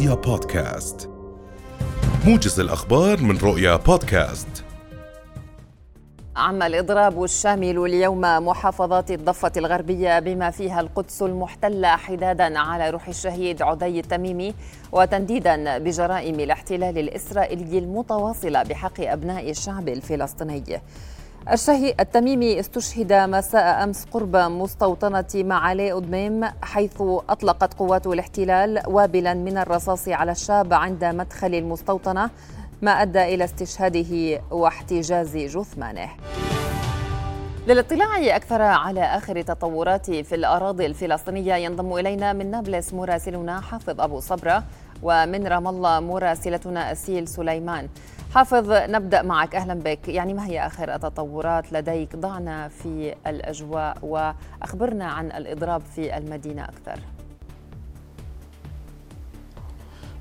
رؤيا بودكاست. موجز الأخبار من رؤيا بودكاست. عم الإضراب الشامل اليوم محافظات الضفة الغربية بما فيها القدس المحتلة حدادا على روح الشهيد عدي التميمي وتنديدا بجرائم الاحتلال الإسرائيلي المتواصلة بحق أبناء الشعب الفلسطيني. الشهي التميمي استشهد مساء أمس قرب مستوطنة معالي أدميم حيث أطلقت قوات الاحتلال وابلا من الرصاص على الشاب عند مدخل المستوطنة ما أدى إلى استشهاده واحتجاز جثمانه. للاطلاع أكثر على آخر تطورات في الأراضي الفلسطينية ينضم إلينا من نابلس مراسلنا حافظ أبو صبرة ومن رام الله مراسلتنا أسيل سليمان. حافظ نبدأ معك. أهلا بك. يعني ما هي آخر التطورات لديك؟ ضعنا في الأجواء وأخبرنا عن الإضراب في المدينة أكثر.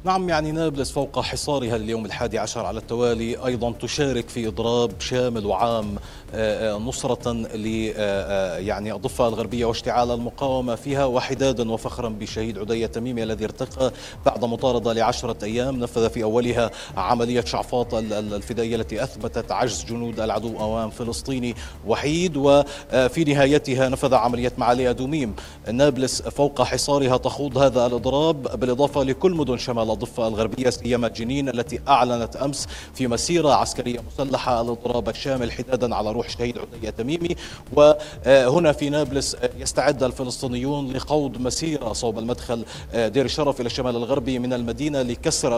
نعم يعني نابلس فوق حصارها اليوم الحادي عشر على التوالي. أيضا تشارك في إضراب شامل وعام آه، آه، نصرة ل آه، يعني الضفة الغربية واشتعال المقاومة فيها وحدادا وفخرا بشهيد عدي التميمي الذي ارتقى بعد مطاردة لعشرة أيام. نفذ في أولها عملية شعفاط الفدائية التي أثبتت عجز جنود العدو أمام فلسطيني وحيد. وفي نهايتها نفذ عملية معالي أدوميم. نابلس فوق حصارها تخوض هذا الإضراب بالإضافة لكل مدن شمال الضفة الغربية سيما جنين التي أعلنت أمس في مسيرة عسكرية مسلحة الاضراب الشامل حدادا على روح شهيد عدي تميمي. وهنا في نابلس يستعد الفلسطينيون لخوض مسيرة صوب المدخل دير الشرف إلى الشمال الغربي من المدينة لكسر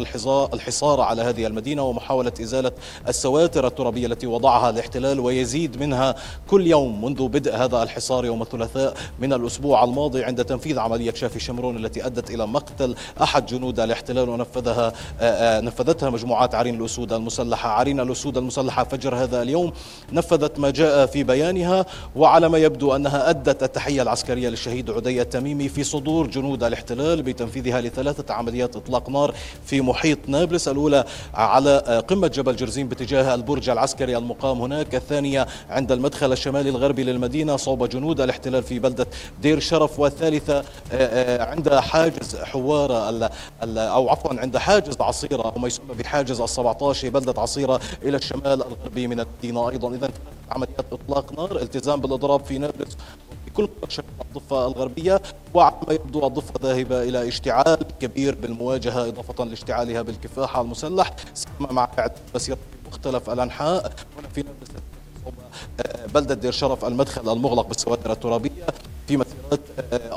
الحصار على هذه المدينة ومحاولة إزالة السواتر الترابية التي وضعها الاحتلال ويزيد منها كل يوم منذ بدء هذا الحصار يوم الثلاثاء من الأسبوع الماضي عند تنفيذ عملية شافي شمرون التي أدت إلى مقتل أحد جنود الاحتلال. الاحتلال ونفذها آه، آه، نفذتها مجموعات عرين الأسود المسلحة. عرين الأسود المسلحة فجر هذا اليوم نفذت ما جاء في بيانها وعلى ما يبدو أنها أدت التحية العسكرية للشهيد عدي التميمي في صدور جنود الاحتلال بتنفيذها لثلاثة عمليات إطلاق نار في محيط نابلس الأولى على آه، قمة جبل جرزين باتجاه البرج العسكري المقام هناك الثانية عند المدخل الشمالي الغربي للمدينة صوب جنود الاحتلال في بلدة دير شرف والثالثة عند حاجز حوارة أو عفوا عند حاجز عصيرة أو ما يسمى بحاجز ال 17 بلدة عصيرة إلى الشمال الغربي من المدينة أيضا. إذا عمليات إطلاق نار التزام بالإضراب في نابلس في كل شمال الضفة الغربية وعلى ما يبدو الضفة ذاهبة إلى اشتعال كبير بالمواجهة إضافة لاشتعالها بالكفاح المسلح. سيما مع مسيرة مختلف الأنحاء هنا في نابلس بلدة دير شرف المدخل المغلق بالسواتر الترابية. آه،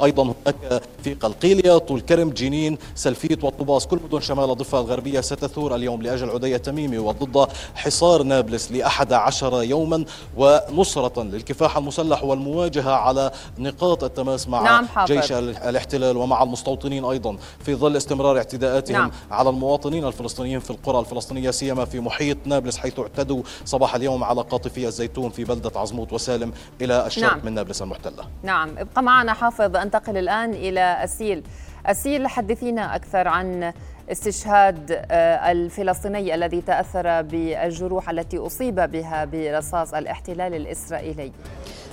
أيضا هناك في قلقيليه طول كرم جنين سلفيت وطوباس كل مدن شمال الضفة الغربية ستثور اليوم لأجل عدي التميمي وضد حصار نابلس لأحد عشر يوما ونصرة للكفاح المسلح والمواجهة على نقاط التماس مع نعم جيش الاحتلال ومع المستوطنين أيضا في ظل استمرار اعتداءاتهم نعم. على المواطنين الفلسطينيين في القرى الفلسطينية سيما في محيط نابلس حيث اعتدوا صباح اليوم على قاطفي الزيتون في بلدة عزموت وسالم إلى الشرق نعم. من نابلس المحتلة. نعم ابقى معنا حافظ أنتقل الآن إلى أسيل. أسيل حدثينا أكثر عن استشهاد آه، الفلسطيني الذي تأثر بالجروح التي أصيب بها برصاص الاحتلال الإسرائيلي.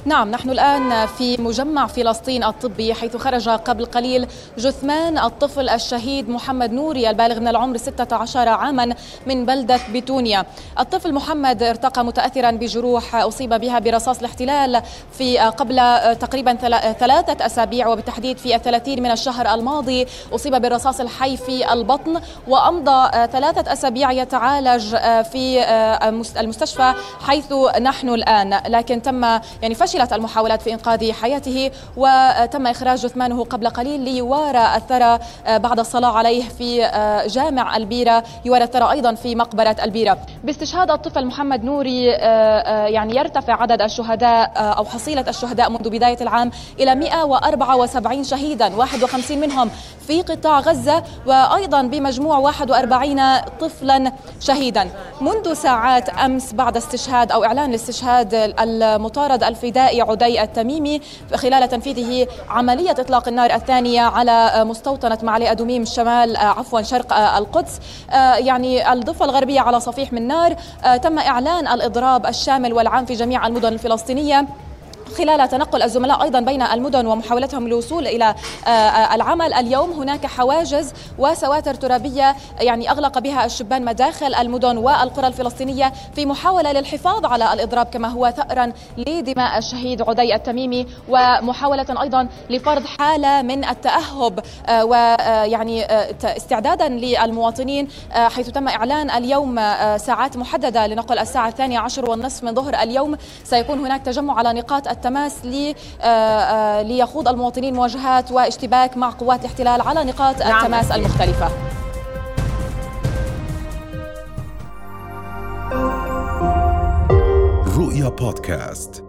نعم نحن الآن في مجمع فلسطين الطبي حيث خرج قبل قليل جثمان الطفل الشهيد محمد نوري البالغ من العمر 16 عاما من بلدة بتونيا الطفل محمد ارتقى متأثرا بجروح أصيب بها برصاص الاحتلال في قبل تقريبا ثلاثة أسابيع وبالتحديد في الثلاثين من الشهر الماضي أصيب بالرصاص الحي في البطن وأمضى ثلاثة أسابيع يتعالج في المستشفى حيث نحن الآن. لكن تم يعني فشل فشلت المحاولات في إنقاذ حياته وتم إخراج جثمانه قبل قليل ليوارى الثرى بعد الصلاة عليه في جامع البيرة. يوارى الثرى أيضا في مقبرة البيرة. باستشهاد الطفل محمد نوري يعني يرتفع عدد الشهداء أو حصيلة الشهداء منذ بداية العام إلى 174 شهيدا 51 منهم في قطاع غزة وأيضا بمجموع 41 طفلا شهيدا. منذ ساعات أمس بعد استشهاد أو إعلان الاستشهاد المطارد الفدائي عدي التميمي خلال تنفيذه عملية إطلاق النار الثانية على مستوطنة معلي أدوميم شمال عفوا شرق القدس. يعني الضفة الغربية على صفيح من نار. تم إعلان الإضراب الشامل والعام في جميع المدن الفلسطينية. خلال تنقل الزملاء أيضا بين المدن ومحاولتهم الوصول إلى العمل. اليوم هناك حواجز وسواتر ترابية يعني أغلق بها الشبان مداخل المدن والقرى الفلسطينية في محاولة للحفاظ على الإضراب كما هو ثأرا لدماء الشهيد عدي التميمي ومحاولة أيضا لفرض حالة من التأهب ويعني استعدادا للمواطنين حيث تم إعلان اليوم ساعات محددة لنقل الساعة الثانية عشر والنصف من ظهر اليوم. سيكون هناك تجمع على نقاط التماس ليخوض المواطنين مواجهات واشتباك مع قوات الاحتلال على نقاط نعم. التماس المختلفة رؤيا بودكاست